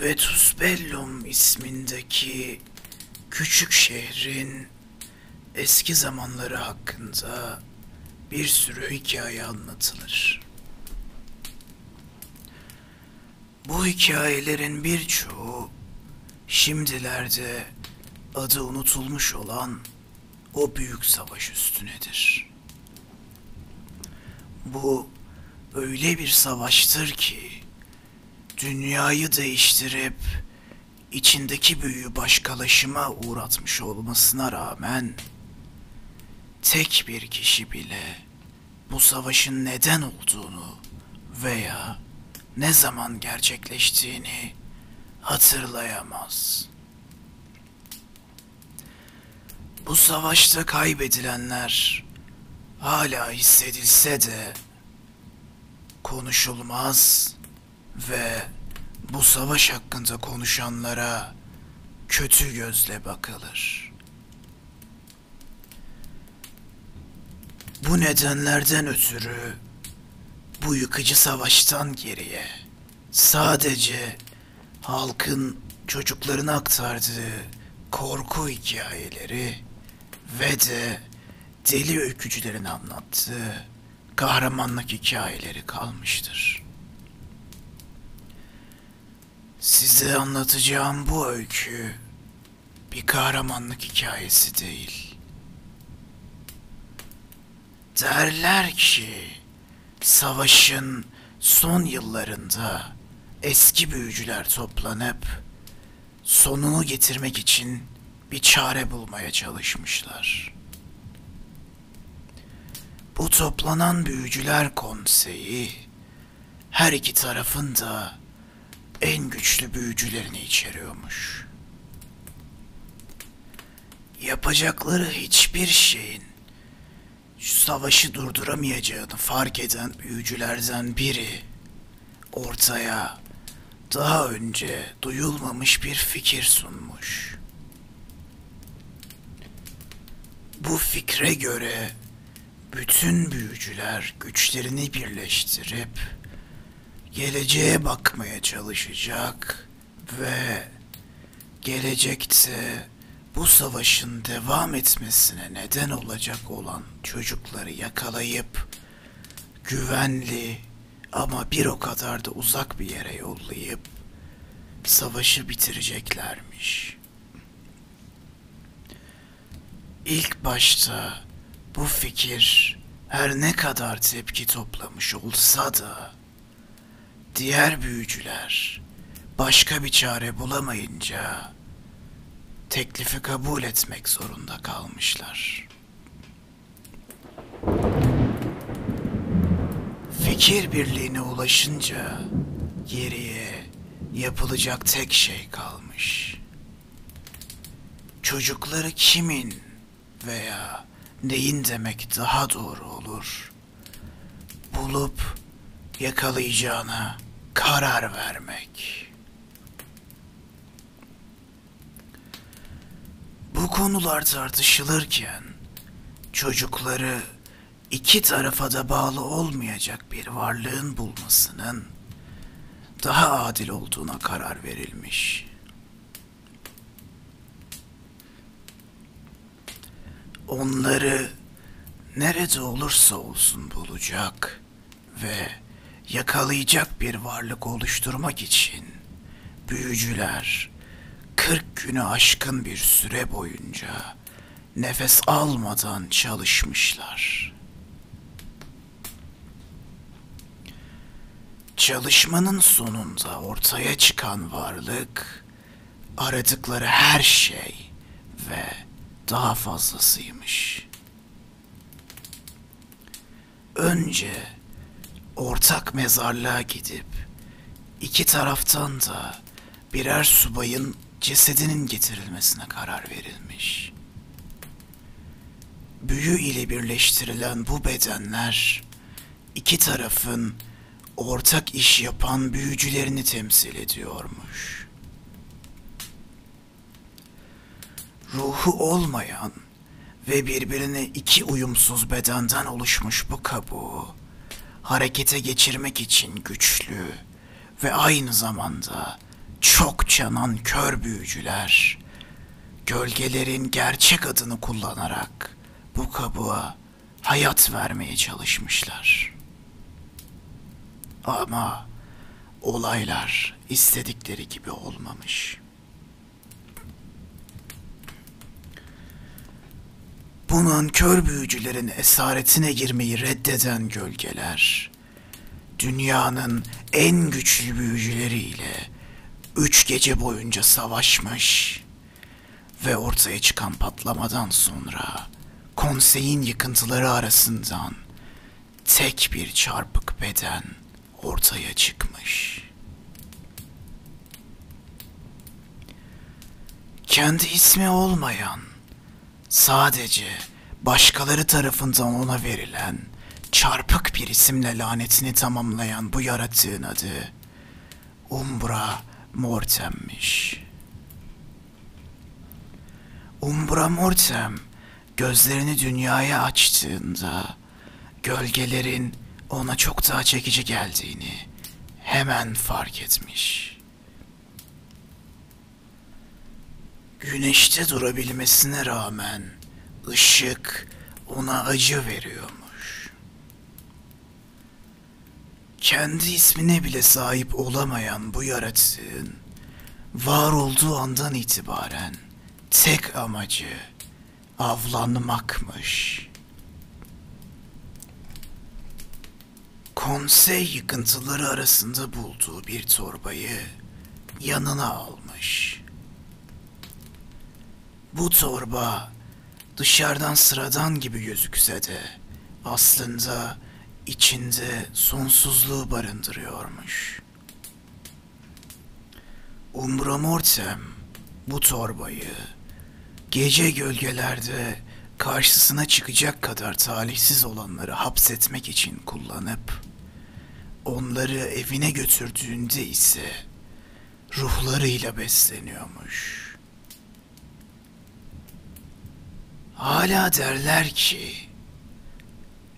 Vetus Bellum ismindeki küçük şehrin eski zamanları hakkında bir sürü hikaye anlatılır. Bu hikayelerin birçoğu şimdilerde adı unutulmuş olan o büyük savaş üstünedir. Bu öyle bir savaştır ki dünyayı değiştirip içindeki büyüyü başkalaşıma uğratmış olmasına rağmen tek bir kişi bile bu savaşın neden olduğunu veya ne zaman gerçekleştiğini hatırlayamaz. Bu savaşta kaybedilenler hala hissedilse de konuşulmaz ve bu savaş hakkında konuşanlara kötü gözle bakılır. Bu nedenlerden ötürü bu yıkıcı savaştan geriye sadece halkın çocuklarına aktardığı korku hikayeleri ve de deli öykücülerin anlattığı kahramanlık hikayeleri kalmıştır. Size anlatacağım bu öykü bir kahramanlık hikayesi değil. Derler ki savaşın son yıllarında eski büyücüler toplanıp sonunu getirmek için bir çare bulmaya çalışmışlar. Bu toplanan büyücüler konseyi her iki tarafın da en güçlü büyücülerini içeriyormuş. Yapacakları hiçbir şeyin şu savaşı durduramayacağını fark eden büyücülerden biri ortaya daha önce duyulmamış bir fikir sunmuş. Bu fikre göre bütün büyücüler güçlerini birleştirip geleceğe bakmaya çalışacak ve gelecekte bu savaşın devam etmesine neden olacak olan çocukları yakalayıp güvenli ama bir o kadar da uzak bir yere yollayıp savaşı bitireceklermiş. İlk başta bu fikir her ne kadar tepki toplamış olsa da diğer büyücüler başka bir çare bulamayınca teklifi kabul etmek zorunda kalmışlar. Fikir birliğine ulaşınca geriye yapılacak tek şey kalmış. Çocukları kimin veya neyin demek daha doğru olur? Bulup yakalayacağına karar vermek. Bu konular tartışılırken çocukları iki tarafa da bağlı olmayacak bir varlığın bulmasının daha adil olduğuna karar verilmiş. Onları nerede olursa olsun bulacak ve yakalayacak bir varlık oluşturmak için büyücüler 40 günü aşkın bir süre boyunca nefes almadan çalışmışlar. Çalışmanın sonunda ortaya çıkan varlık aradıkları her şey ve daha fazlasıymış. Önce ortak mezarlığa gidip iki taraftan da birer subayın cesedinin getirilmesine karar verilmiş. Büyü ile birleştirilen bu bedenler iki tarafın ortak iş yapan büyücülerini temsil ediyormuş. Ruhu olmayan ve birbirine iki uyumsuz bedenden oluşmuş bu kabuğu harekete geçirmek için güçlü ve aynı zamanda çok canan kör büyücüler gölgelerin gerçek adını kullanarak bu kabuğa hayat vermeye çalışmışlar. Ama olaylar istedikleri gibi olmamış. Bu nankör büyücülerin esaretine girmeyi reddeden gölgeler, dünyanın en güçlü büyücüleriyle üç gece boyunca savaşmış ve ortaya çıkan patlamadan sonra konseyin yıkıntıları arasından tek bir çarpık beden ortaya çıkmış. Kendi ismi olmayan, sadece başkaları tarafından ona verilen çarpık bir isimle lanetini tamamlayan bu yaratığın adı Umbra Mortem'miş. Umbra Mortem gözlerini dünyaya açtığında gölgelerin ona çok daha çekici geldiğini hemen fark etmiş. Güneşte durabilmesine rağmen ışık ona acı veriyormuş. Kendi ismine bile sahip olamayan bu yaratığın var olduğu andan itibaren tek amacı avlanmakmış. Konsey yıkıntıları arasında bulduğu bir torbayı yanına almış. Bu torba dışarıdan sıradan gibi gözükse de aslında içinde sonsuzluğu barındırıyormuş. Umbra Mortem bu torbayı gece gölgelerde karşısına çıkacak kadar talihsiz olanları hapsetmek için kullanıp onları evine götürdüğünde ise ruhlarıyla besleniyormuş. Hala derler ki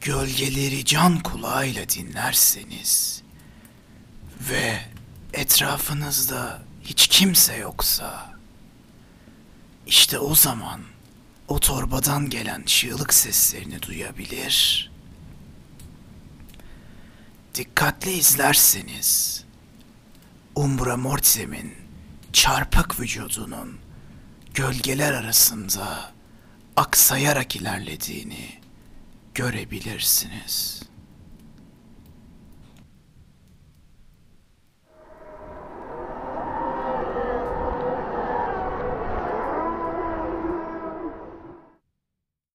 gölgeleri can kulağıyla dinlerseniz ve etrafınızda hiç kimse yoksa işte o zaman o torbadan gelen çığlık seslerini duyabilir. Dikkatli izlerseniz Umbra Mortem'in çarpık vücudunun gölgeler arasında aksayarak ilerlediğini görebilirsiniz.